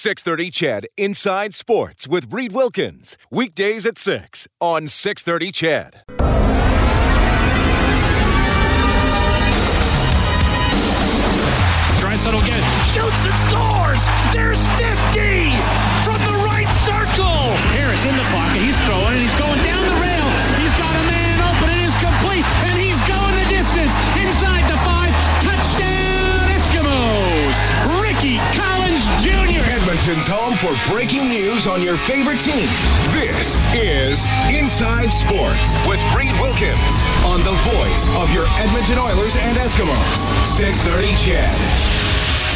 630 CHED Inside Sports with Reed Wilkins. Weekdays at 6 on 630 CHED. Draisaitl again. Shoots and scores! There's 50 from the right circle! Harris in the pocket. He's throwing and he's going down the rail. He's got a man open. It is complete. And he's going the distance. Inside Jr. Home for breaking news on your favorite teams. This is Inside Sports with Reed Wilkins on the voice of your Edmonton Oilers and Eskimos. 630 CHED.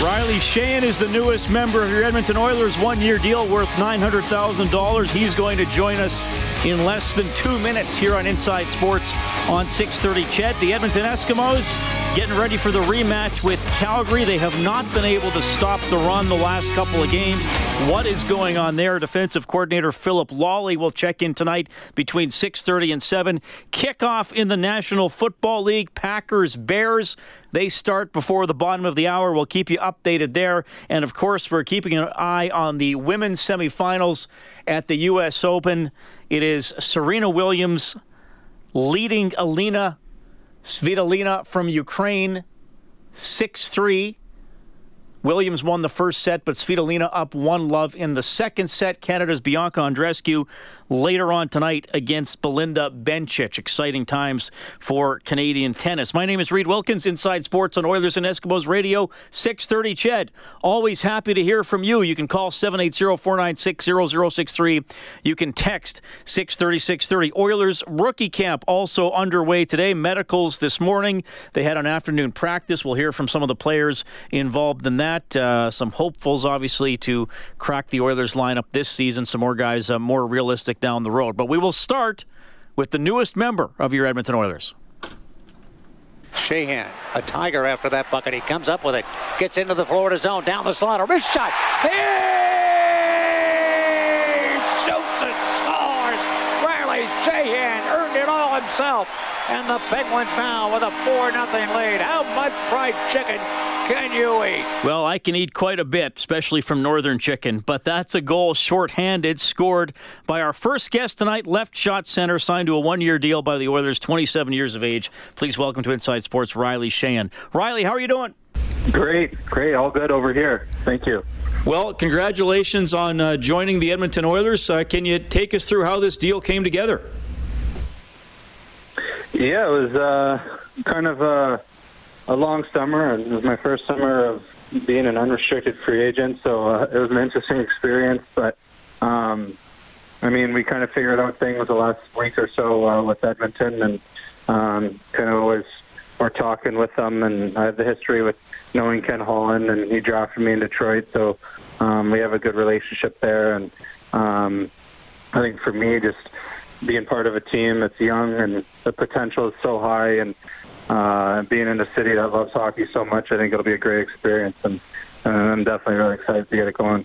Riley Sheahan is the newest member of your Edmonton Oilers one year deal worth $900,000. He's going to join us in less than two minutes here on Inside Sports on 630 CHED, The Edmonton Eskimos getting ready for the rematch with Calgary. They have not been able to stop the run the last couple of games. What is going on there? Defensive coordinator Philip Lolley will check in tonight between 6:30 and 7. Kickoff in the National Football League. Packers Bears. They start before the bottom of the hour. We'll keep you updated there. And of course, we're keeping an eye on the women's semifinals at the U.S. Open. It is Serena Williams leading Alina Svitolina from Ukraine 6 3. Williams won the first set, but Svitolina up one love in the second set. Canada's Bianca Andreescu later on tonight against Belinda Bencic. Exciting times for Canadian tennis. My name is Reed Wilkins, Inside Sports on Oilers and Eskimos Radio, 630 CHED. Always happy to hear from you. You can call 780-496-0063. You can text 630-630. Oilers rookie camp also underway today. Medicals this morning. They had an afternoon practice. We'll hear from some of the players involved in that. Uh, some hopefuls, obviously, to crack the Oilers lineup this season. Some more guys uh, more realistic down the road. But we will start with the newest member of your Edmonton Oilers. Sheahan, a tiger after that bucket. He comes up with it, gets into the Florida zone, down the slot, a wrist shot. He shoots and scores. Riley Sheahan earned it all himself. And the Penguins now with a 4 0 lead. How much fried chicken can you eat? Well, I can eat quite a bit, especially from Northern Chicken, but that's a goal shorthanded, scored by our first guest tonight, left shot center, signed to a one year deal by the Oilers, 27 years of age. Please welcome to Inside Sports, Riley Sheahan. Riley, how are you doing? Great, great. All good over here. Thank you. Well, congratulations on uh, joining the Edmonton Oilers. Uh, can you take us through how this deal came together? Yeah, it was uh, kind of a, a long summer, and it was my first summer of being an unrestricted free agent, so uh, it was an interesting experience. But um, I mean, we kind of figured out things the last week or so uh, with Edmonton, and um, kind of always were talking with them. And I have the history with knowing Ken Holland, and he drafted me in Detroit, so um, we have a good relationship there. And um, I think for me, just being part of a team that's young and the potential is so high and uh, being in a city that loves hockey so much, I think it'll be a great experience, and, and I'm definitely really excited to get it going.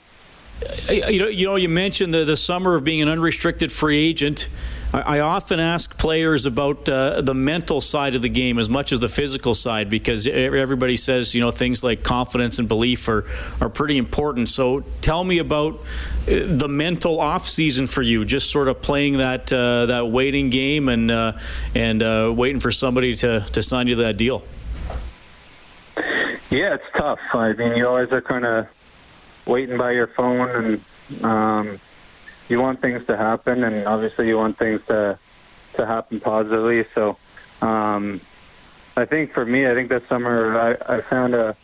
You know, you know, you mentioned the the summer of being an unrestricted free agent. I, often ask players about uh, the mental side of the game as much as the physical side because everybody says you know things like confidence and belief are are pretty important. So tell me about uh, the mental off season for you, just sort of playing that uh, that waiting game and uh, and uh, waiting for somebody to to sign you that deal. Yeah, it's tough. I mean, you always are kind of waiting by your phone, and um, you want things to happen, and obviously you want things to to happen positively. So, um, I think for me, I think this summer I, I found a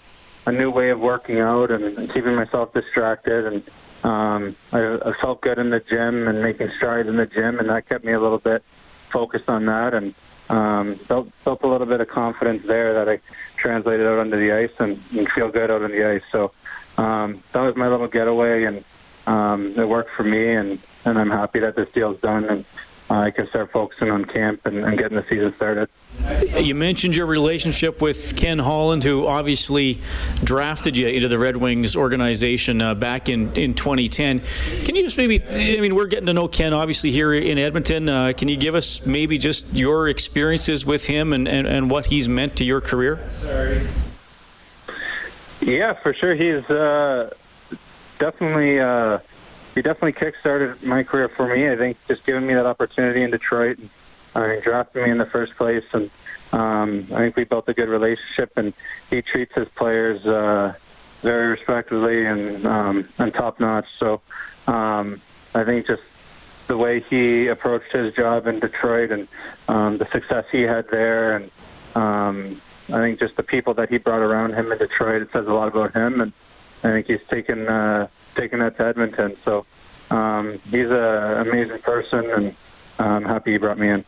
a new way of working out and, keeping myself distracted, and um, I, I felt good in the gym and making strides in the gym, and that kept me a little bit focused on that, and um, felt felt a little bit of confidence there that I translated out onto the ice and, and feel good out on the ice. So um, that was my little getaway, and um, it worked for me. And, and I'm happy that this deal's done, and uh, I can start focusing on camp and, and getting the season started. You mentioned your relationship with Ken Holland, who obviously drafted you into the Red Wings organization uh, back in, in 2010. Can you just maybe, I mean, we're getting to know Ken obviously here in Edmonton. Uh, can you give us maybe just your experiences with him and, and, and what he's meant to your career? Sorry. Yeah, for sure. He's uh, definitely uh, he definitely kickstarted my career for me. I think just giving me that opportunity in Detroit and uh, drafting me in the first place, and um, I think we built a good relationship. And he treats his players uh, very respectfully and um, and top notch. So um, I think just the way he approached his job in Detroit and um, the success he had there, and um, I think just the people that he brought around him in Detroit, it says a lot about him. And I think he's taken uh, taken that to Edmonton. So um, he's an amazing person, and I'm happy he brought me in.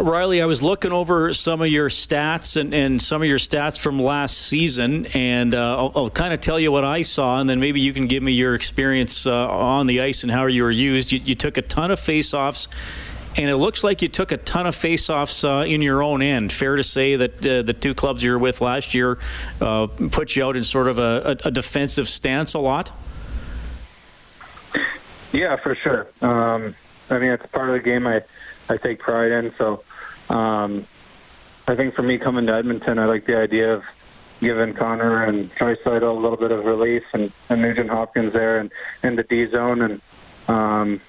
Riley, I was looking over some of your stats and, and some of your stats from last season, and uh, I'll, I'll kind of tell you what I saw, and then maybe you can give me your experience uh, on the ice and how you were used. You, you took a ton of faceoffs, and it looks like you took a ton of faceoffs uh, in your own end. Fair to say that uh, the two clubs you were with last year uh, put you out in sort of a, a, defensive stance a lot? Yeah, for sure. Um, I mean, it's part of the game. I I take pride in. So um, I think for me coming to Edmonton, I like the idea of giving Connor and Draisaitl a little bit of relief and, and Nugent Hopkins there and in the D zone and um,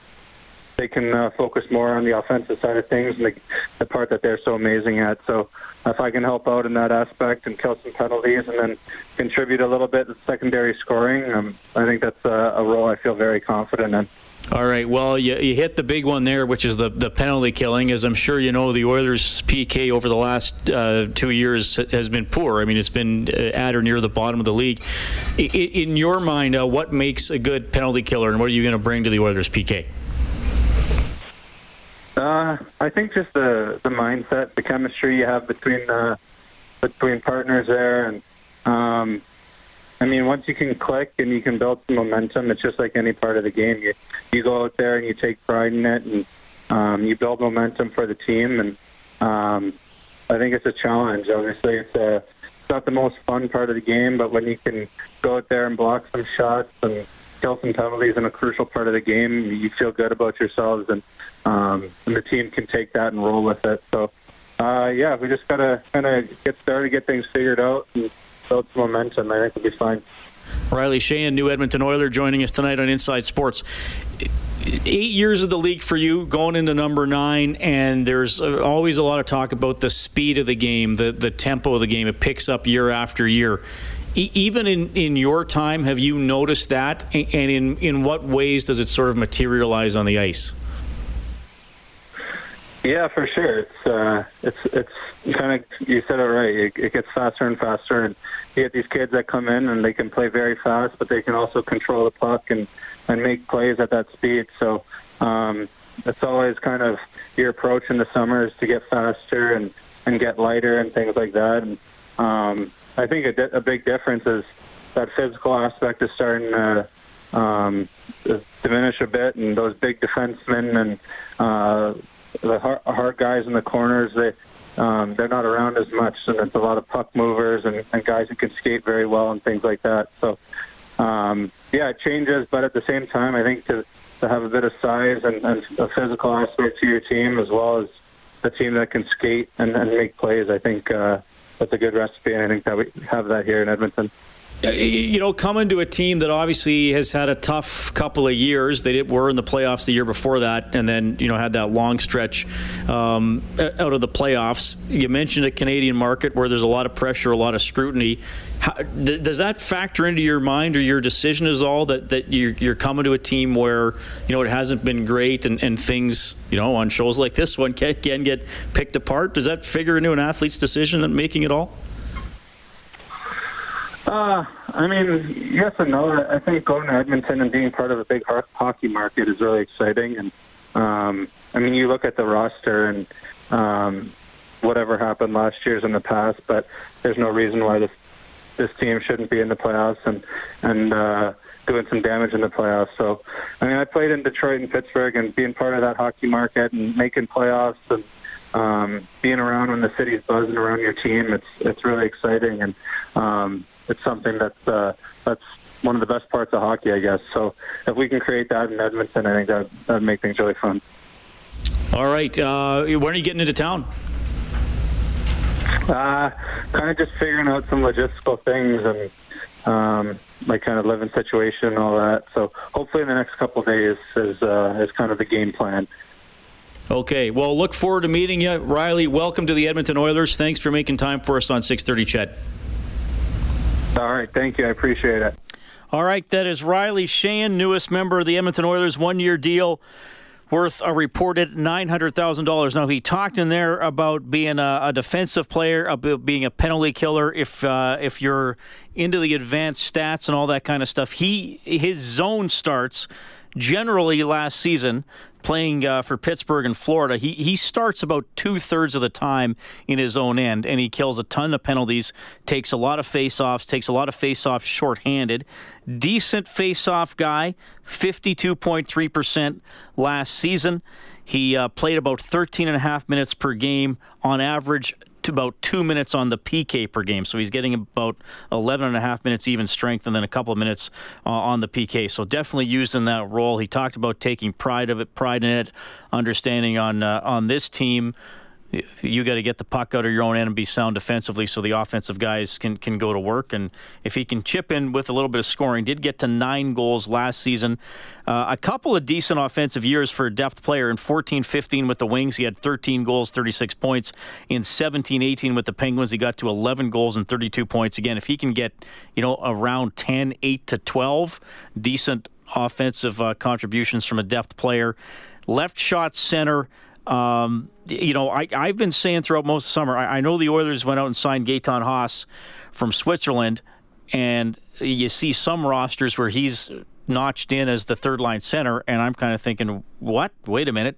they can uh, focus more on the offensive side of things and the, the part that they're so amazing at. So if I can help out in that aspect and kill some penalties and then contribute a little bit to secondary scoring, um, I think that's a, a role I feel very confident in. All right. Well, you, you, hit the big one there, which is the, the penalty killing. As I'm sure you know, the Oilers' PK over the last uh, two years has been poor. I mean, it's been uh, at or near the bottom of the league. In, in your mind, uh, what makes a good penalty killer, and what are you going to bring to the Oilers' PK? Uh, I think just the the mindset, the chemistry you have between uh, between partners there, and um, I mean, once you can click and you can build some momentum, it's just like any part of the game. You you go out there and you take pride in it, and um, you build momentum for the team. And um, I think it's a challenge. Obviously, it's a it's not the most fun part of the game, but when you can go out there and block some shots and kill some penalties in a crucial part of the game, you feel good about yourselves, and um, and the team can take that and roll with it. So, uh, yeah, we just gotta kind of get started, get things figured out. And, build some momentum. I think we'll be fine. Riley Sheahan, new Edmonton Oiler, joining us tonight on Inside Sports. Eight years of the league for you, going into number nine, and there's always a lot of talk about the speed of the game, the the tempo of the game. It picks up year after year. Even in, in your time, have you noticed that? And in, in what ways does it sort of materialize on the ice? Yeah, for sure. It's uh, it's it's kind of you said it right. It, it gets faster and faster, and you get these kids that come in and they can play very fast, but they can also control the puck and and make plays at that speed. So um, it's always kind of your approach in the summer is to get faster and and get lighter and things like that. And um, I think a, di- a big difference is that physical aspect is starting to um, diminish a bit, and those big defensemen and uh, the hard, hard guys in the corners, they um, they're not around as much, and it's a lot of puck movers and, and guys who can skate very well and things like that. So, um, yeah, it changes, but at the same time, I think to to have a bit of size and, and a physical aspect to your team, as well as a team that can skate and, and make plays, I think uh, that's a good recipe, and I think that we have that here in Edmonton. You know, coming to a team that obviously has had a tough couple of years. They were in the playoffs the year before that, and then you know had that long stretch um, out of the playoffs. You mentioned a Canadian market where there's a lot of pressure, a lot of scrutiny. How, does that factor into your mind or your decision as all that, that you're, you're, coming to a team where you know it hasn't been great and, and things you know on shows like this one can, can get picked apart? Does that figure into an athlete's decision in making it all? Uh, I mean, yes and no. I think going to Edmonton and being part of a big hockey market is really exciting. And um, I mean, you look at the roster and um, whatever happened last year's in the past, but there's no reason why this this team shouldn't be in the playoffs and and uh, doing some damage in the playoffs. So, I mean, I played in Detroit and Pittsburgh, and being part of that hockey market and making playoffs and um, being around when the city's buzzing around your team, it's it's really exciting. And um, it's something that's uh, that's one of the best parts of hockey, I guess. So if we can create that in Edmonton, I think that that'd make things really fun. All right, uh, when are you getting into town? Uh, kind of just figuring out some logistical things and um, my kind of living situation and all that. So hopefully in the next couple of days is uh, is kind of the game plan. Okay, well, look forward to meeting you, Riley. Welcome to the Edmonton Oilers. Thanks for making time for us on 6:30, CHED. All right, thank you. I appreciate it. All right, that is Riley Sheahan, newest member of the Edmonton Oilers, one-year deal worth a reported $900,000. Now, he talked in there about being a, a, defensive player, about being a penalty killer. If uh, if you're into the advanced stats and all that kind of stuff, he his zone starts generally last season playing uh, for Pittsburgh and Florida, he, he starts about two thirds of the time in his own end, and he kills a ton of penalties, takes a lot of faceoffs, takes a lot of faceoffs shorthanded. Decent faceoff guy, 52.3% last season. He uh, played about 13 and a half minutes per game on average about two minutes on the PK per game. So he's getting about 11 and a half minutes even strength and then a couple of minutes uh, on the PK. So definitely used in that role. He talked about taking pride of it, pride in it, understanding on uh, on this team you got to get the puck out of your own end and be sound defensively so the offensive guys can, can go to work. And if he can chip in with a little bit of scoring, did get to nine goals last season. Uh, a couple of decent offensive years for a depth player. In 14 15 with the Wings, he had 13 goals, 36 points. In 17 18 with the Penguins, he got to 11 goals and 32 points. Again, if he can get, you know, around 10, 8 to 12, decent offensive uh, contributions from a depth player. Left shot center. Um, you know, I, I've been saying throughout most of summer, I, I know the Oilers went out and signed Gaetan Haas from Switzerland, and you see some rosters where he's notched in as the third line center, and I'm kind of thinking, what? Wait a minute.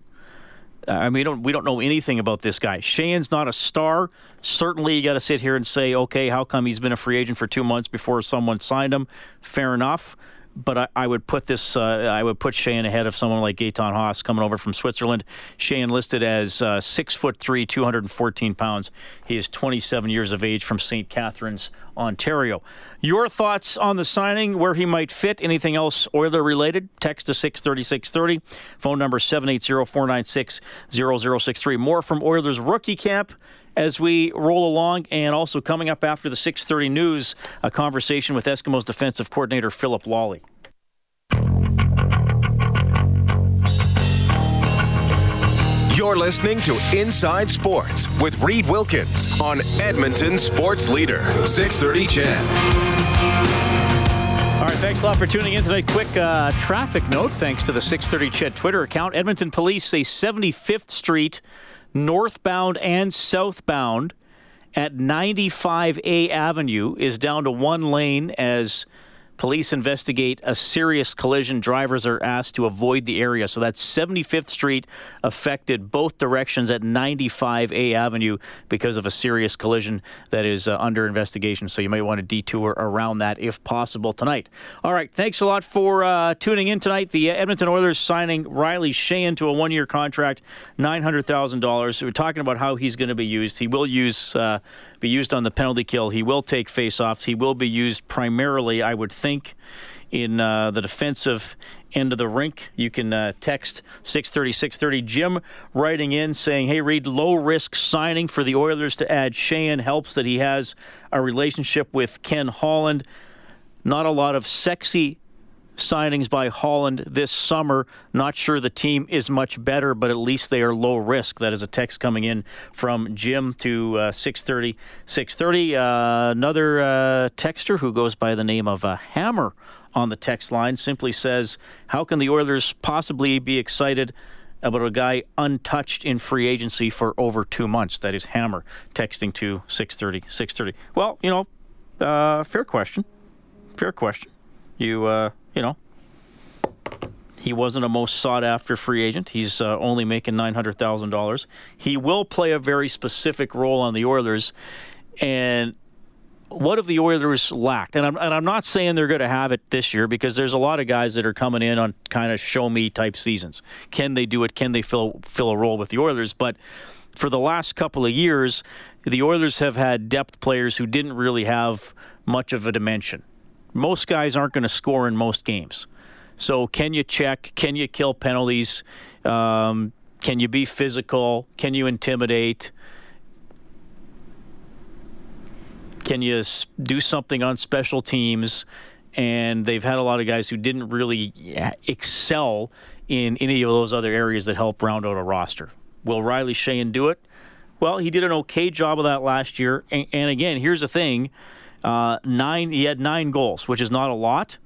I mean, we don't, we don't know anything about this guy. Sheahan's not a star. Certainly, you got to sit here and say, okay, how come he's been a free agent for two months before someone signed him? Fair enough but I, I, would put this. Uh, I would put Sheahan ahead of someone like Gaetan Haas coming over from Switzerland. Sheahan listed as uh, six foot three, 214 pounds. He is 27 years of age from St. Catharines, Ontario. Your thoughts on the signing, where he might fit, anything else Oiler related? Text to 63630. Phone number 780 496 0063. More from Oilers rookie camp as we roll along. And also coming up after the 6:30 news, a conversation with Eskimos defensive coordinator Philip Lolley. You're listening to Inside Sports with Reed Wilkins on Edmonton Sports Leader 630 CHED. All right, thanks a lot for tuning in tonight. Quick uh, traffic note thanks to the 630 CHED Twitter account. Edmonton police say 75th Street northbound and southbound at 95A Avenue is down to one lane as Police investigate a serious collision. Drivers are asked to avoid the area. So that's 75th Street affected both directions at 95A Avenue because of a serious collision that is uh, under investigation. So you might want to detour around that if possible tonight. All right. Thanks a lot for uh, tuning in tonight. The Edmonton Oilers signing Riley Sheahan to a one year contract, $900,000. We're talking about how he's going to be used. He will use. Uh, be used on the penalty kill. He will take faceoffs. He will be used primarily, I would think, in uh, the defensive end of the rink. You can uh, text 630 630. Jim writing in saying, Hey, Reed, low risk signing for the Oilers to add Sheahan helps that he has a relationship with Ken Holland. Not a lot of sexy signings by Holland this summer. Not sure the team is much better, but at least they are low risk. That is a text coming in from Jim to uh, 630. 630. Uh, another uh, texter who goes by the name of uh, Hammer on the text line simply says, How can the Oilers possibly be excited? About a guy untouched in free agency for over two months. That is Hammer texting to 630. 630. Well, you know, uh, fair question. Fair question. You uh, you know, he wasn't a most sought after free agent. He's uh, only making $900,000. He will play a very specific role on the Oilers. And what have the Oilers lacked? And I'm, and I'm not saying they're going to have it this year because there's a lot of guys that are coming in on kind of show me type seasons. Can they do it? Can they fill, fill a role with the Oilers? But for the last couple of years, the Oilers have had depth players who didn't really have much of a dimension most guys aren't going to score in most games. So can you check? Can you kill penalties? Um, can you be physical? Can you intimidate? Can you do something on special teams? And they've had a lot of guys who didn't really excel in any of those other areas that help round out a roster. Will Riley Sheahan do it? Well, he did an okay job of that last year. And, and again, here's the thing: uh, nine. He had nine goals, which is not a lot.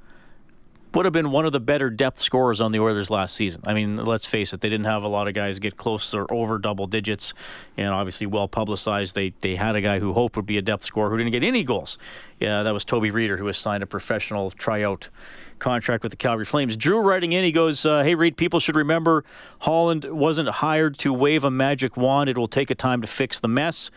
Would have been one of the better depth scorers on the Oilers last season. I mean, let's face it; they didn't have a lot of guys get close or over double digits, and obviously well publicized. They they had a guy who hoped would be a depth scorer who didn't get any goals. Yeah, that was Toby Rieder, who has signed a professional tryout contract with the Calgary Flames. Drew writing in, he goes, uh, Hey, Reed, people should remember Holland wasn't hired to wave a magic wand. It will take a time to fix the mess.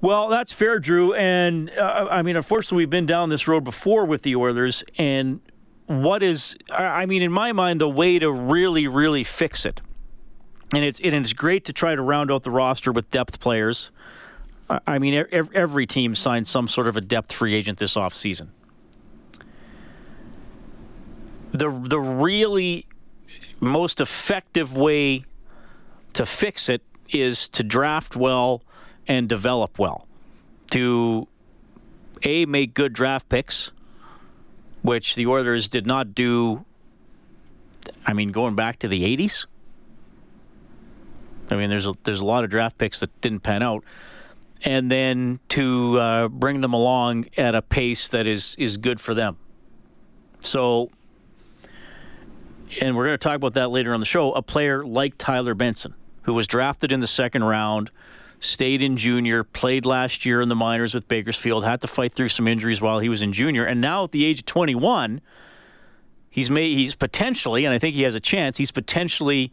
Well, that's fair, Drew. And uh, I mean, unfortunately, we've been down this road before with the Oilers. And what is, I mean, in my mind, the way to really, really fix it, and it's, and it's great to try to round out the roster with depth players. I mean, every team signed some sort of a depth free agent this offseason the the really most effective way to fix it is to draft well and develop well. To a make good draft picks, which the Oilers did not do. I mean, going back to the '80s. I mean, there's a there's a lot of draft picks that didn't pan out, and then to uh, bring them along at a pace that is is good for them. So and we're going to talk about that later on the show, a player like Tyler Benson, who was drafted in the second round, stayed in junior, played last year in the minors with Bakersfield, had to fight through some injuries while he was in junior, and now at the age of 21, he's made he's potentially, and I think he has a chance, he's potentially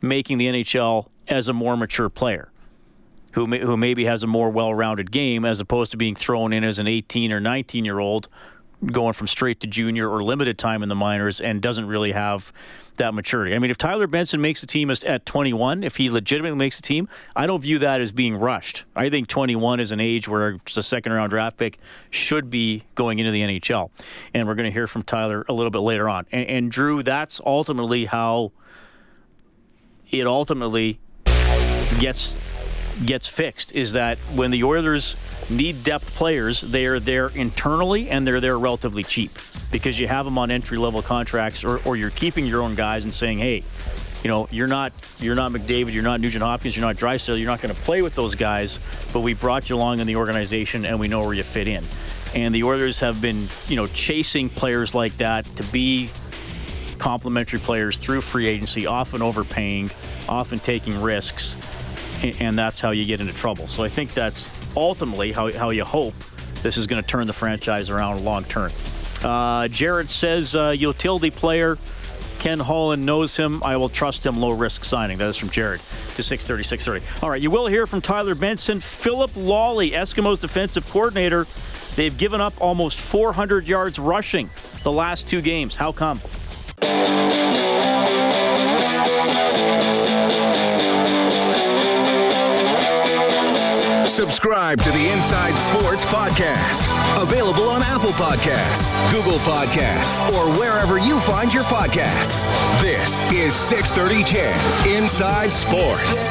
making the NHL as a more mature player. Who, may, who maybe has a more well-rounded game as opposed to being thrown in as an 18 or 19 year old going from straight to junior or limited time in the minors and doesn't really have that maturity. I mean, if Tyler Benson makes the team at 21, if he legitimately makes the team, I don't view that as being rushed. I think 21 is an age where a second round draft pick should be going into the NHL. And we're going to hear from Tyler a little bit later on. And, and Drew, that's ultimately how it ultimately gets gets fixed is that when the Oilers need depth players, they are there internally and they're there relatively cheap because you have them on entry level contracts or, or you're keeping your own guys and saying, hey, you know, you're not you're not McDavid, you're not Nugent Hopkins, you're not Draisaitl, you're not going to play with those guys, but we brought you along in the organization and we know where you fit in. And the Oilers have been, you know, chasing players like that to be complementary players through free agency, often overpaying, often taking risks, and that's how you get into trouble. So I think that's ultimately how, how you hope this is going to turn the franchise around long term. Uh, Jared says uh, utility player Ken Holland knows him. I will trust him. Low risk signing. That is from Jared to 630, 630. All right, you will hear from Tyler Benson. Philip Lolley, Eskimos defensive coordinator. They've given up almost 400 yards rushing the last two games. How come? Subscribe to the Inside Sports Podcast. Available on Apple Podcasts, Google Podcasts, or wherever you find your podcasts. This is 630 CHED Inside Sports.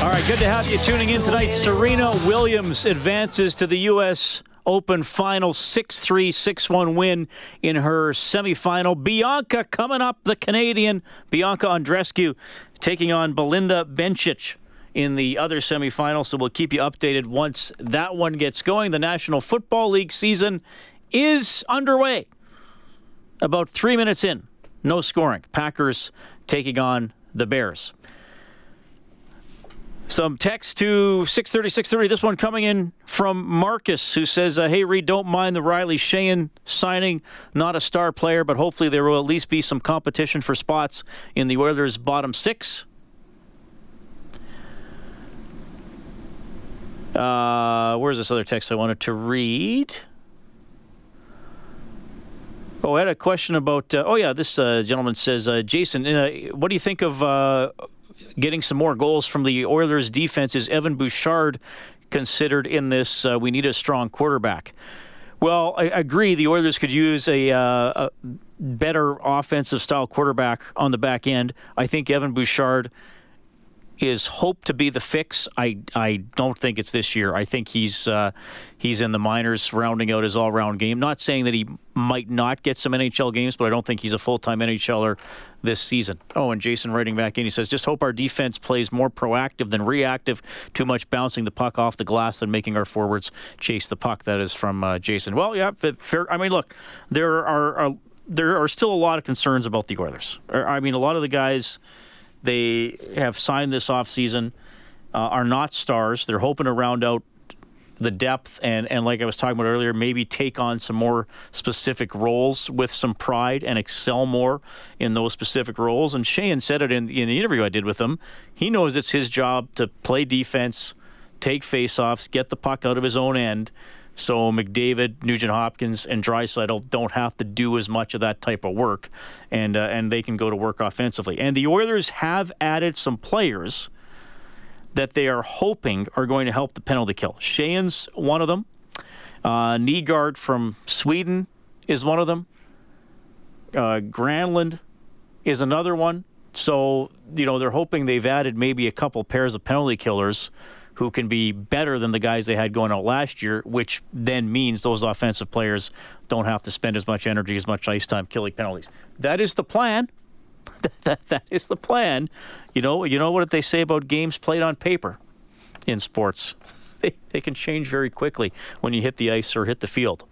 All right, good to have you tuning in tonight. Serena Williams advances to the U.S. Open final 6 3 6 1 win in her semifinal. Bianca coming up, the Canadian Bianca Andreescu taking on Belinda Bencic in the other semifinal. So we'll keep you updated once that one gets going. The National Football League season is underway. About three minutes in, no scoring. Packers taking on the Bears. Some text to 630, 630. This one coming in from Marcus, who says, uh, Hey, Reed, don't mind the Riley Sheahan signing. Not a star player, but hopefully there will at least be some competition for spots in the Oilers' bottom six. Uh, where's this other text I wanted to read? Oh, I had a question about. Uh, oh, yeah, this uh, gentleman says, uh, Jason, uh, what do you think of uh, getting some more goals from the Oilers' defense? Is Evan Bouchard considered in this? Uh, we need a strong quarterback. Well, I agree. The Oilers could use a, a better offensive style quarterback on the back end. I think Evan Bouchard is hoped to be the fix. I I don't think it's this year. I think he's uh, he's in the minors, rounding out his all round game. Not saying that he might not get some NHL games, but I don't think he's a full time NHLer this season. Oh, and Jason writing back in, he says, just hope our defense plays more proactive than reactive. Too much bouncing the puck off the glass and making our forwards chase the puck. That is from uh, Jason. Well, yeah, fair. I mean, look, there are, are there are still a lot of concerns about the Oilers. I mean, a lot of the guys they have signed this offseason uh, are not stars. They're hoping to round out the depth and, and like I was talking about earlier, maybe take on some more specific roles with some pride and excel more in those specific roles. And Sheahan said it in, in the interview I did with him. He knows it's his job to play defense, take faceoffs, get the puck out of his own end, so McDavid, Nugent Hopkins, and Draisaitl don't have to do as much of that type of work, and uh, and they can go to work offensively. And the Oilers have added some players that they are hoping are going to help the penalty kill. Sheahan's one of them. Uh, Nygard from Sweden is one of them. Uh, Granlund is another one. So you know they're hoping they've added maybe a couple pairs of penalty killers who can be better than the guys they had going out last year, which then means those offensive players don't have to spend as much energy, as much ice time killing penalties. That is the plan. that, that is the plan. You know, you know what they say about games played on paper in sports. They, they can change very quickly when you hit the ice or hit the field.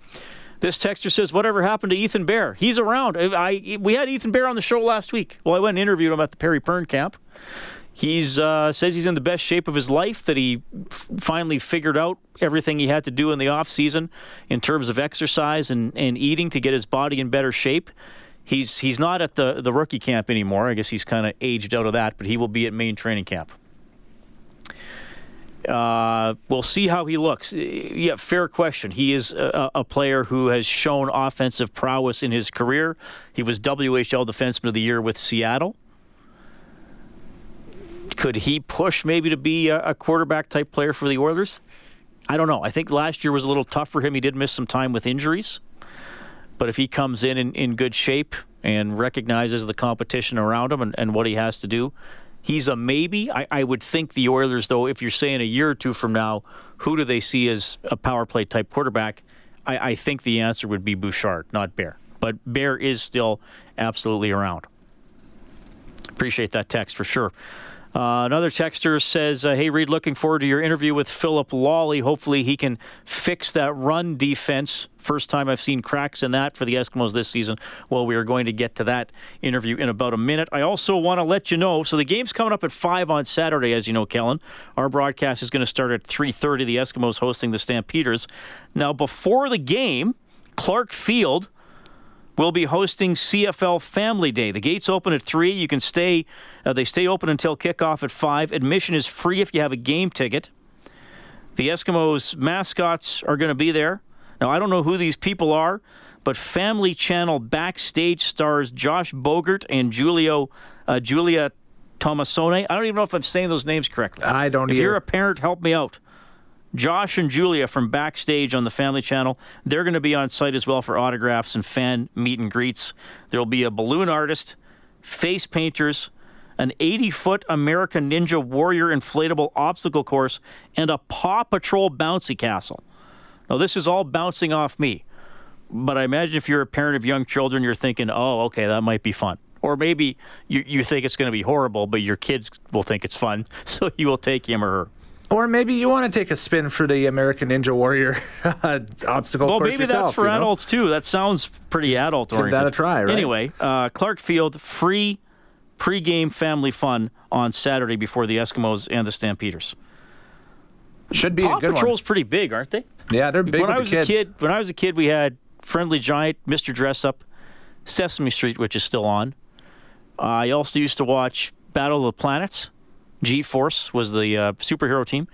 This texter says, "Whatever happened to Ethan Bear? He's around. I we had Ethan Bear on the show last week. Well, I went and interviewed him at the Perry Pern camp. He's uh, says he's in the best shape of his life. That he f- finally figured out everything he had to do in the off season in terms of exercise and, and eating to get his body in better shape. He's he's not at the the rookie camp anymore. I guess he's kind of aged out of that, but he will be at main training camp. Uh, we'll see how he looks. Yeah, fair question. He is a, a, player who has shown offensive prowess in his career. He was WHL Defenseman of the Year with Seattle. Could he push maybe to be a, a quarterback type player for the Oilers? I don't know. I think last year was a little tough for him. He did miss some time with injuries. But if he comes in in, in good shape and recognizes the competition around him and, and what he has to do, he's a maybe. I, I, would think the Oilers, though, if you're saying a year or two from now, who do they see as a power play type quarterback? I, I think the answer would be Bouchard, not Bear. But Bear is still absolutely around. Appreciate that text for sure. Uh, another texter says, uh, "Hey Reed, looking forward to your interview with Philip Lolley. Hopefully, he can fix that run defense. First time I've seen cracks in that for the Eskimos this season. Well, we are going to get to that interview in about a minute. I also want to let you know. So the game's coming up at five on Saturday, as you know, Kellen. Our broadcast is going to start at three thirty. The Eskimos hosting the Stampeders. Now, before the game, Clarke Field." Will be hosting CFL Family Day. The gates open at 3. You can stay, uh, they stay open until kickoff at 5. Admission is free if you have a game ticket. The Eskimos mascots are going to be there. Now, I don't know who these people are, but Family Channel backstage stars Josh Bogert and Julio, uh, Julia Tomasone. I don't even know if I'm saying those names correctly. I don't If either. you're a parent, help me out. Josh and Julia from Backstage on the Family Channel, they're going to be on site as well for autographs and fan meet and greets. There will be a balloon artist, face painters, an 80 foot American Ninja Warrior inflatable obstacle course, and a Paw Patrol bouncy castle. Now, this is all bouncing off me, but I imagine if you're a parent of young children, you're thinking, oh, okay, that might be fun. Or maybe you, you think it's going to be horrible, but your kids will think it's fun, so you will take him or her. Or maybe you want to take a spin for the American Ninja Warrior obstacle well, course maybe yourself, that's for you know? adults too. That sounds pretty adult oriented. Give that a try, right? Anyway, uh, Clarke Field free pre-game family fun on Saturday before the Eskimos and the Stampeders. Should be Paw a good one. The Patrol's one. pretty big, aren't they? Yeah, they're big when I was a kid, when I was a kid, we had Friendly Giant, Mr. Dress Up, Sesame Street, which is still on. I also used to watch Battle of the Planets. G Force was the uh, superhero team,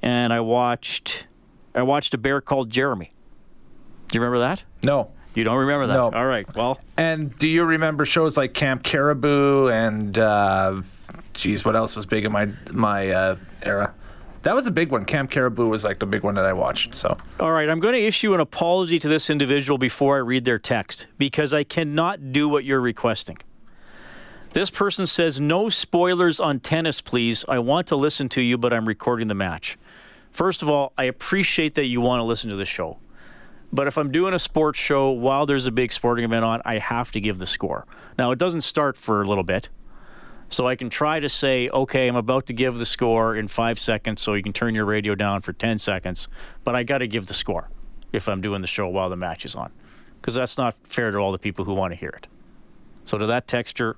and I watched I watched a bear called Jeremy. Do you remember that? No. You don't remember that? No. All right. Well, And do you remember shows like Camp Caribou and, uh, geez, what else was big in my my uh, era? That was a big one. Camp Caribou was like the big one that I watched. So all right. I'm going to issue an apology to this individual before I read their text because I cannot do what you're requesting. This person says, No spoilers on tennis, please. I want to listen to you, but I'm recording the match. First of all, I appreciate that you want to listen to the show. But if I'm doing a sports show while there's a big sporting event on, I have to give the score. Now, it doesn't start for a little bit. So I can try to say, okay, I'm about to give the score in five seconds, so you can turn your radio down for 10 seconds. But I got to give the score if I'm doing the show while the match is on, because that's not fair to all the people who want to hear it. So to that texture,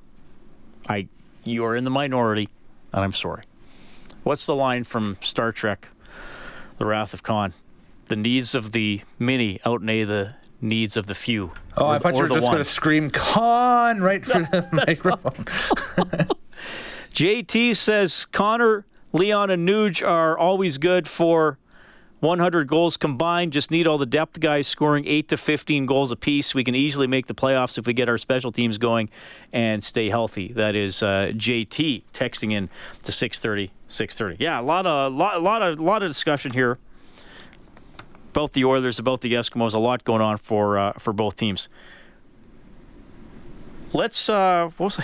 I, you are in the minority, and I'm sorry. What's the line from Star Trek, The Wrath of Khan? The needs of the many outweigh the needs of the few. Oh, Or- I thought you were just going to scream Khan right for the microphone. JT says Connor, Leon, and Nuge are always good for 100 goals combined. Just need all the depth guys scoring 8 to 15 goals apiece. We can easily make the playoffs if we get our special teams going and stay healthy. That is uh, JT texting in to 630. 630. Yeah, a lot of lot, lot of lot of discussion here Both the Oilers, about the Eskimos. A lot going on for uh, for both teams. Let's uh, what was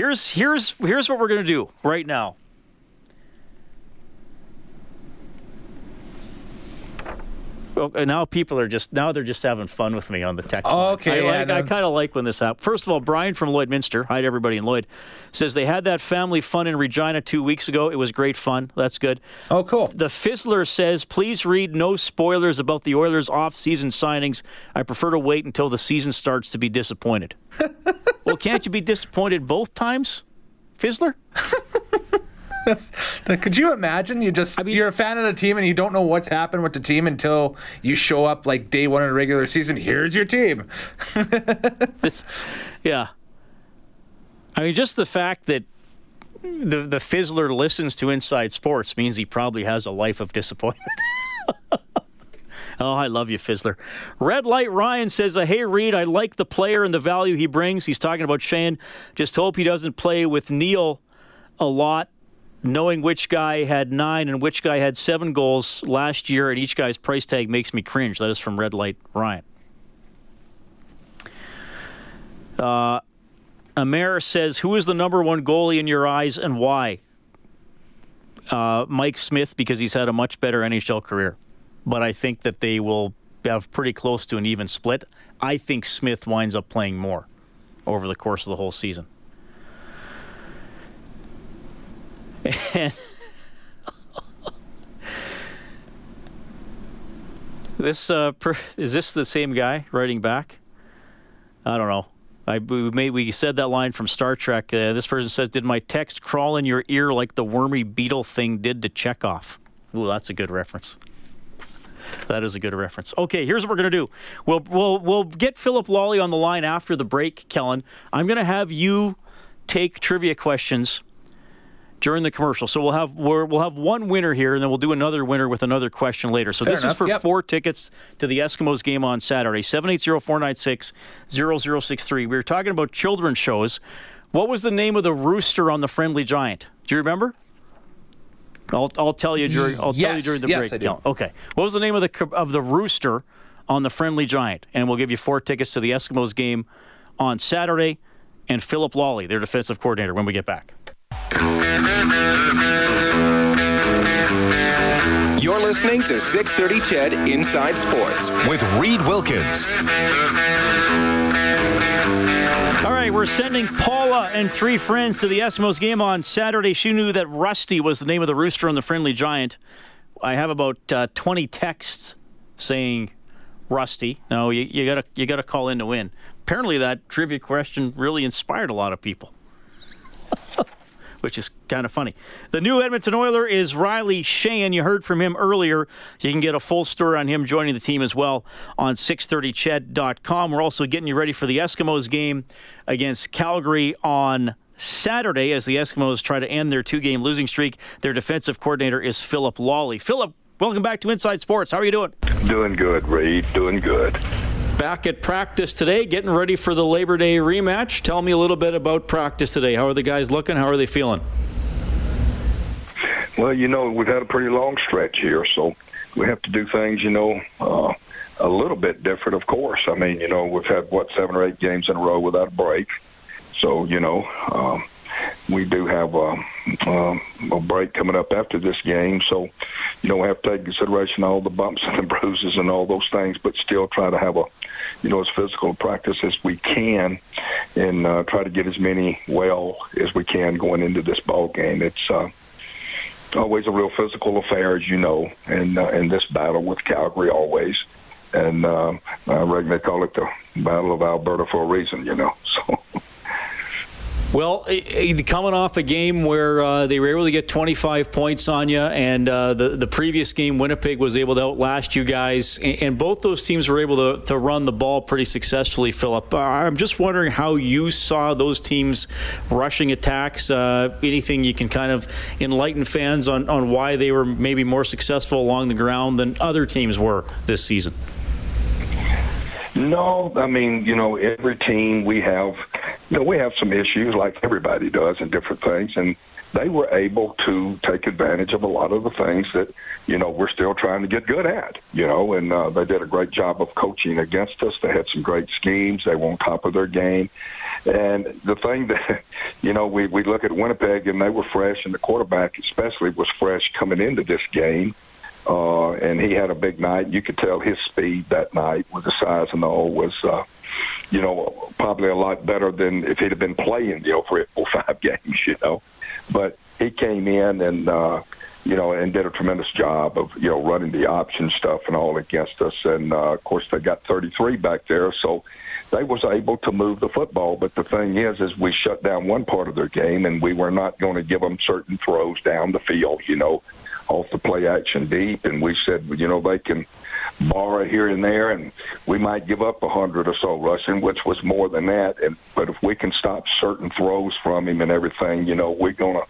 Here's here's here's what we're gonna do right now. Now people are just now they're just having fun with me on the text. line. Okay, I, yeah, like, no. I kind of like when this happens. First of all, Brian from Lloydminster, hi to everybody in Lloyd, says they had that family fun in Regina two weeks ago. It was great fun. That's good. Oh, cool. The Fizzler says, please read no spoilers about the Oilers' off-season signings. I prefer to wait until the season starts to be disappointed. well, can't you be disappointed both times, Fizzler? That's, that, could you imagine? You just I mean- you're a fan of the team and you don't know what's happened with the team until you show up like day one of the regular season. Here's your team. This, yeah. I mean, just the fact that the the Fizzler listens to Inside Sports means he probably has a life of disappointment. Oh, I love you, Fizzler. Red Light Ryan says, uh, Hey, Reed, I like the player and the value he brings. He's talking about Sheahan. Just hope he doesn't play with Neal a lot, knowing which guy had nine and which guy had seven goals last year, and each guy's price tag makes me cringe. That is from Red Light Ryan. Uh, Amer says, Who is the number one goalie in your eyes and why? Uh, Mike Smith, because he's had a much better NHL career. But I think that they will have pretty close to an even split. I think Smith winds up playing more over the course of the whole season. And this uh, per, is this the same guy writing back? I don't know. I we made we said that line from Star Trek. Uh, this person says, "Did my text crawl in your ear like the wormy beetle thing did to Chekov?" Ooh, that's a good reference. That is a good reference. Okay, here's what we're gonna do. We'll we'll we'll get Philip Lolley on the line after the break, Kellen. I'm gonna have you take trivia questions during the commercial. So we'll have we're, we'll have one winner here, and then we'll do another winner with another question later. So Fair this enough, is for yep. four tickets to the Eskimos game on Saturday. 780-496-0063. We were talking about children's shows. What was the name of the rooster on the Friendly Giant? Do you remember? I'll, I'll tell you during I'll tell you during the yes, break. I do. Kellen. Okay. What was the name of the of the rooster on the Friendly Giant? And we'll give you four tickets to the Eskimos game on Saturday. And Philip Lolley, their defensive coordinator, when we get back. You're listening to 630 Ched Inside Sports with Reed Wilkins. All right, we're sending Paula and three friends to the Eskimos game on Saturday. She knew that Rusty was the name of the rooster on the Friendly Giant. I have about uh, 20 texts saying Rusty. No, you, you gotta you gotta call in to win. Apparently, that trivia question really inspired a lot of people, which is kind of funny. The new Edmonton Oiler is Riley Sheahan. You heard from him earlier. You can get a full story on him joining the team as well on 630ched.com. We're also getting you ready for the Eskimos game against Calgary on Saturday as the Eskimos try to end their two game losing streak. Their defensive coordinator is Philip Lolley. Philip, welcome back to Inside Sports. How are you doing? Doing good, Reed. Doing good. Back at practice today, getting ready for the Labor Day rematch. Tell me a little bit about practice today. How are the guys looking? How are they feeling? Well, you know, we've had a pretty long stretch here, so we have to do things, you know, uh, a little bit different, of course. I mean, you know, we've had what seven or eight games in a row without a break, so you know, um, we do have a, um, a break coming up after this game. So, you know, we have to take consideration all the bumps and the bruises and all those things, but still try to have a, you know, as physical practice as we can, and uh, try to get as many well as we can going into this ball game. It's uh, always a real physical affair, as you know, and uh, in this battle with Calgary always. And uh, I reckon they call it the Battle of Alberta for a reason, you know. So. Well, coming off a game where uh, they were able to get 25 points on you, and uh, the the previous game, Winnipeg was able to outlast you guys, and, both those teams were able to, to run the ball pretty successfully. Philip, uh, I'm just wondering how you saw those teams rushing attacks. Uh, anything you can kind of enlighten fans on on why they were maybe more successful along the ground than other teams were this season. No, I mean, you know, every team we have, you know, we have some issues like everybody does and different things. And they were able to take advantage of a lot of the things that, you know, we're still trying to get good at, you know, and uh, they did a great job of coaching against us. They had some great schemes. They were on top of their game. And the thing that, you know, we, we look at Winnipeg and they were fresh, and the quarterback especially was fresh coming into this game uh, and he had a big night. You could tell his speed that night with the size and all was, uh, you know, probably a lot better than if he'd have been playing, you know, for five games, you know. But he came in and, uh, you know, and did a tremendous job of, you know, running the option stuff and all against us. And, uh, of course, they got 33 back there. So they was able to move the football. But the thing is, is we shut down one part of their game and we were not going to give them certain throws down the field, you know off the play action deep, and we said, you know, they can borrow here and there, and we might give up a hundred or so rushing, which was more than that. And but if we can stop certain throws from him and everything, you know, we're gonna,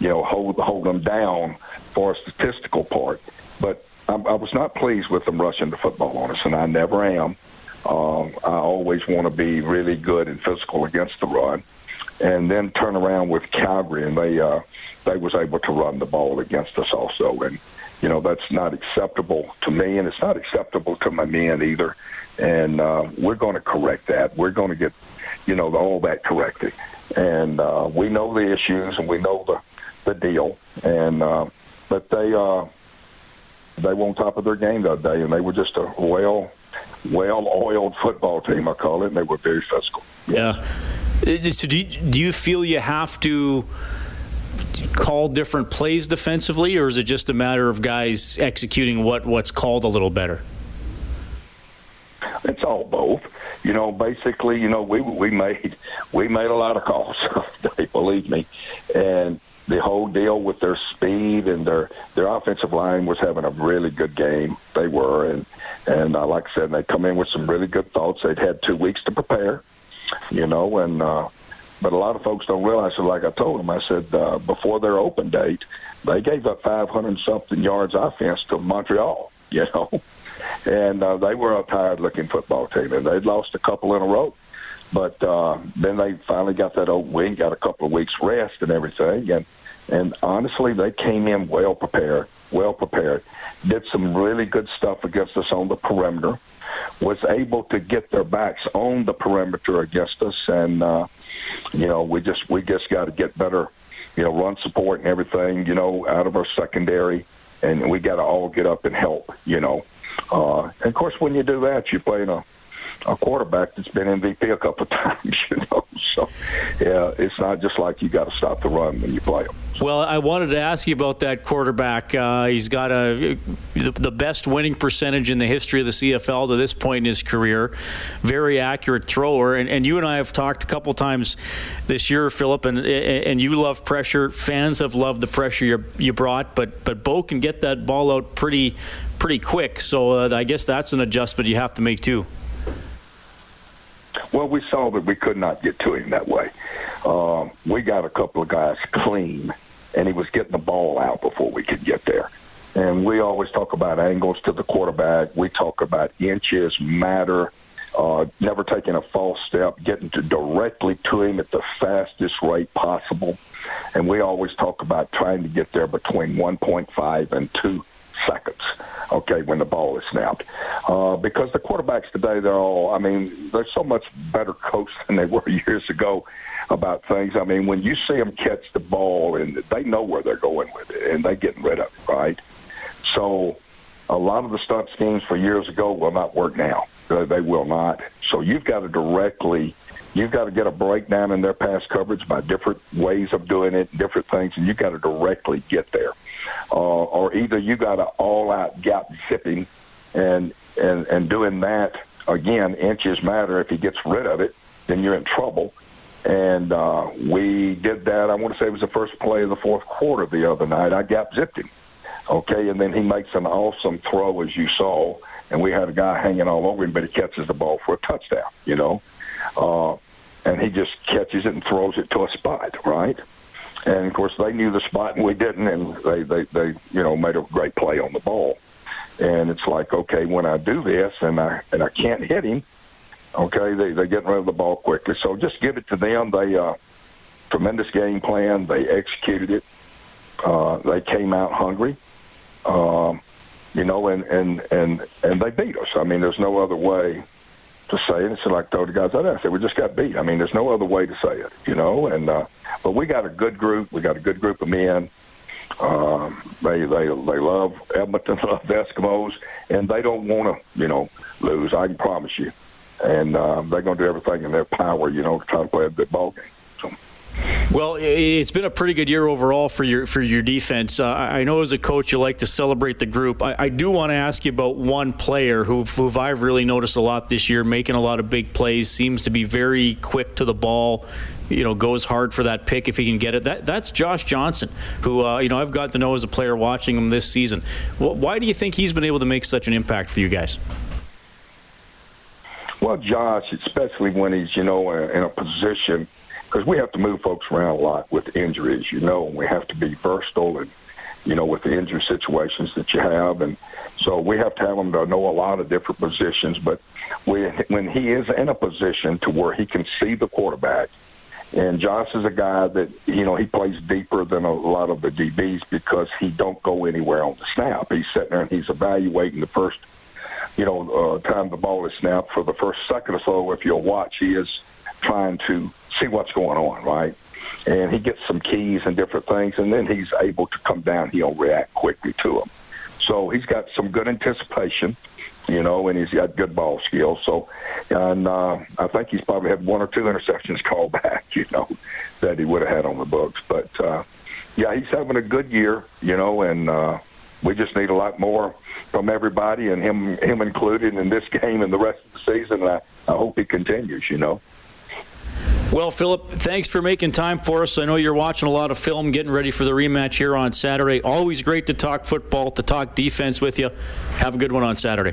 you know, hold hold them down for a statistical part. But I, I was not pleased with them rushing the football on us, and I never am. Um, I always want to be really good and physical against the run and then turn around with Calgary, and they uh, they was able to run the ball against us also, and you know that's not acceptable to me, and it's not acceptable to my men either. And uh, we're going to correct that. We're going to get you know all that corrected, and uh, we know the issues and we know the the deal, and uh, but they uh, they were on top of their game that day, and they were just a well well oiled football team, I call it, and they were very physical. Yeah. Uh, so do you, do you feel you have to call different plays defensively, or is it just a matter of guys executing what, what's called a little better? It's all both. You know, basically, you know, we we made we made a lot of calls. believe me, and the whole deal with their speed and their their offensive line was having a really good game. They were, and and uh, like I said, they come in with some really good thoughts. They'd had two weeks to prepare you know, and uh, but a lot of folks don't realize. it. like I told them, I said uh, before their open date, they gave up 500 something yards offense to Montreal. You know, and uh, they were a tired-looking football team, and they'd lost a couple in a row. But uh, then they finally got that open wing, got a couple of weeks rest and everything, and and honestly, they came in well prepared, well prepared. Did some really good stuff against us on the perimeter was able to get their backs on the perimeter against us, and uh, you know we just we just got to get better, you know, run support and everything, you know, out of our secondary, and we got to all get up and help, you know. Uh, and of course, when you do that, you're playing a a quarterback that's been MVP a couple of times, you know. So, yeah, it's not just like you got to stop the run when you play. Well, I wanted to ask you about that quarterback. Uh, he's got a the, the, best winning percentage in the history of the CFL to this point in his career. Very accurate thrower, and, and you and I have talked a couple times this year, Philip, and and you love pressure. Fans have loved the pressure you, you brought, but but Bo can get that ball out pretty pretty quick. So uh, I guess that's an adjustment you have to make too. Well, we saw that we could not get to him that way. Um, we got a couple of guys clean and he was getting the ball out before we could get there. And we always talk about angles to the quarterback. We talk about inches matter, uh, never taking a false step, getting to directly to him at the fastest rate possible. And we always talk about trying to get there between 1.5 and 2 seconds. Okay, when the ball is snapped, uh, because the quarterbacks today they're all. I mean, they're so much better coached than they were years ago about things. I mean, when you see them catch the ball and they know where they're going with it and they're getting rid of it, right? So a lot of the stunt schemes for years ago will not work now. They will not. So you've got to directly, you've got to get a breakdown in their pass coverage by different ways of doing it, different things, and you've got to directly get there. Uh, or either you got to all-out gap zipping, and and and doing that again. Inches matter. If he gets rid of it, then you're in trouble. And uh, we did that. I want to say it was the first play of the fourth quarter the other night. I gap zipped him. Okay, and then he makes an awesome throw, as you saw, and we had a guy hanging all over him, but he catches the ball for a touchdown, you know. Uh, and he just catches it and throws it to a spot, right? And of course, they knew the spot and we didn't, and they, they, they, you know, made a great play on the ball. And it's like, okay, when I do this and I and I can't hit him, okay, they they're getting rid of the ball quickly. So just give it to them. They uh, tremendous game plan. They executed it. Uh, they came out hungry. Um, you know, and and and and they beat us. I mean, there's no other way to say it. It's like I told the guys I said we just got beat. I mean, there's no other way to say it. You know, and uh, but we got a good group. We got a good group of men. Um, they they they love Edmonton, love Eskimos, and they don't want to you know lose. I can promise you. And uh, they're going to do everything in their power, you know, to try to play a good ball game. Well, it's been a pretty good year overall for your for your defense. Uh, I know as a coach you like to celebrate the group. I, I do want to ask you about one player who who I've really noticed a lot this year, making a lot of big plays. Seems to be very quick to the ball. You know, goes hard for that pick if he can get it. That that's Josh Johnson, who uh, you know I've got to know as a player watching him this season. Why do you think he's been able to make such an impact for you guys? Well, Josh, especially when he's you know in a position because we have to move folks around a lot with injuries, you know, and we have to be versatile and, you know, with the injury situations that you have. And so we have to have them to know a lot of different positions. But we, when he is in a position to where he can see the quarterback, and Josh is a guy that, you know, he plays deeper than a lot of the DBs because he don't go anywhere on the snap. He's sitting there and he's evaluating the first, you know, uh, time the ball is snapped for the first second or so. If you'll watch, he is trying to see what's going on, right? And he gets some keys and different things, and then he's able to come down. He'll react quickly to them. So he's got some good anticipation, you know, and he's got good ball skills. So, and uh, I think he's probably had one or two interceptions called back, you know, that he would have had on the books. But uh, yeah, he's having a good year, you know, and uh, we just need a lot more from everybody, and him him included in this game and the rest of the season. And I, I hope he continues, you know. Well, Philip, thanks for making time for us. I know you're watching a lot of film, getting ready for the rematch here on Saturday. Always great to talk football, to talk defense with you. Have a good one on Saturday.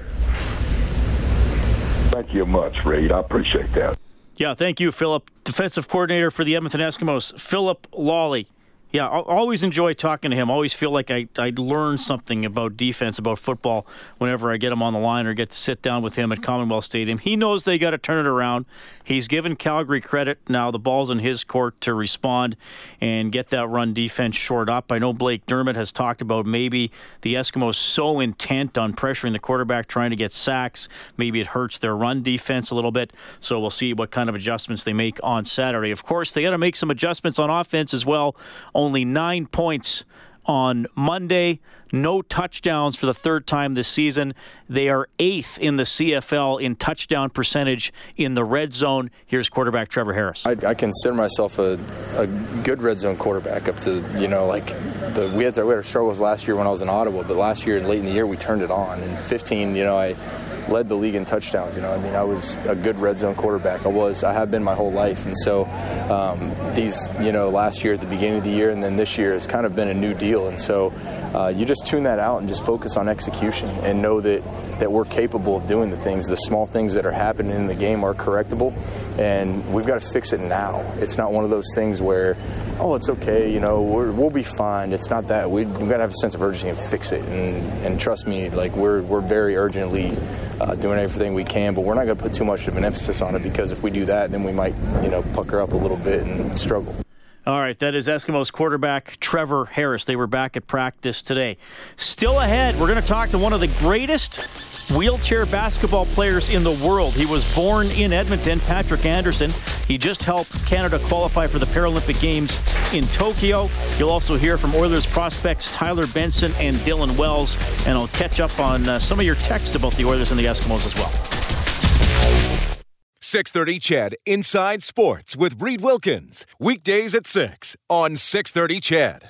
Thank you much, Reid. I appreciate that. Yeah, thank you, Philip. Defensive coordinator for the Edmonton Eskimos, Philip Lolley. Yeah, I always enjoy talking to him. Always feel like I, I learn something about defense, about football, whenever I get him on the line or get to sit down with him at Commonwealth Stadium. He knows they got to turn it around. He's given Calgary credit. Now the ball's in his court to respond and get that run defense short up. I know Blake Dermott has talked about maybe the Eskimos so intent on pressuring the quarterback, trying to get sacks. Maybe it hurts their run defense a little bit. So we'll see what kind of adjustments they make on Saturday. Of course, they got to make some adjustments on offense as well. Only nine points on Monday. No touchdowns for the third time this season. They are eighth in the CFL in touchdown percentage in the red zone. Here's quarterback Trevor Harris. I, I consider myself a, a, good red zone quarterback. Up to you know, like the we had, to, we had our struggles last year when I was in Ottawa, but last year late in the year we turned it on. And 15, you know, I led the league in touchdowns. You know, I mean, I was a good red zone quarterback. I was, I have been my whole life, and so um, these, you know, last year at the beginning of the year, and then this year has kind of been a new deal. And so uh, you just tune that out and just focus on execution and know that that we're capable of doing the things. The small things that are happening in the game are correctable, and we've got to fix it now. It's not one of those things where, oh, it's okay, you know, we will be fine. It's not that. We, have got to have a sense of urgency and fix it. And, and trust me, like we're we're very urgently uh, doing everything we can, but we're not going to put too much of an emphasis on it because if we do that, then we might, you know, pucker up a little bit and struggle. All right, that is Eskimos quarterback Trevor Harris. They were back at practice today. Still ahead, we're going to talk to one of the greatest wheelchair basketball players in the world. He was born in Edmonton, Patrick Anderson. He just helped Canada qualify for the Paralympic Games in Tokyo. You'll also hear from Oilers prospects Tyler Benson and Dylan Wells, and I'll catch up on uh, some of your texts about the Oilers and the Eskimos as well. 630 CHED Inside Sports with Reid Wilkins. Weekdays at 6 on 630 CHED.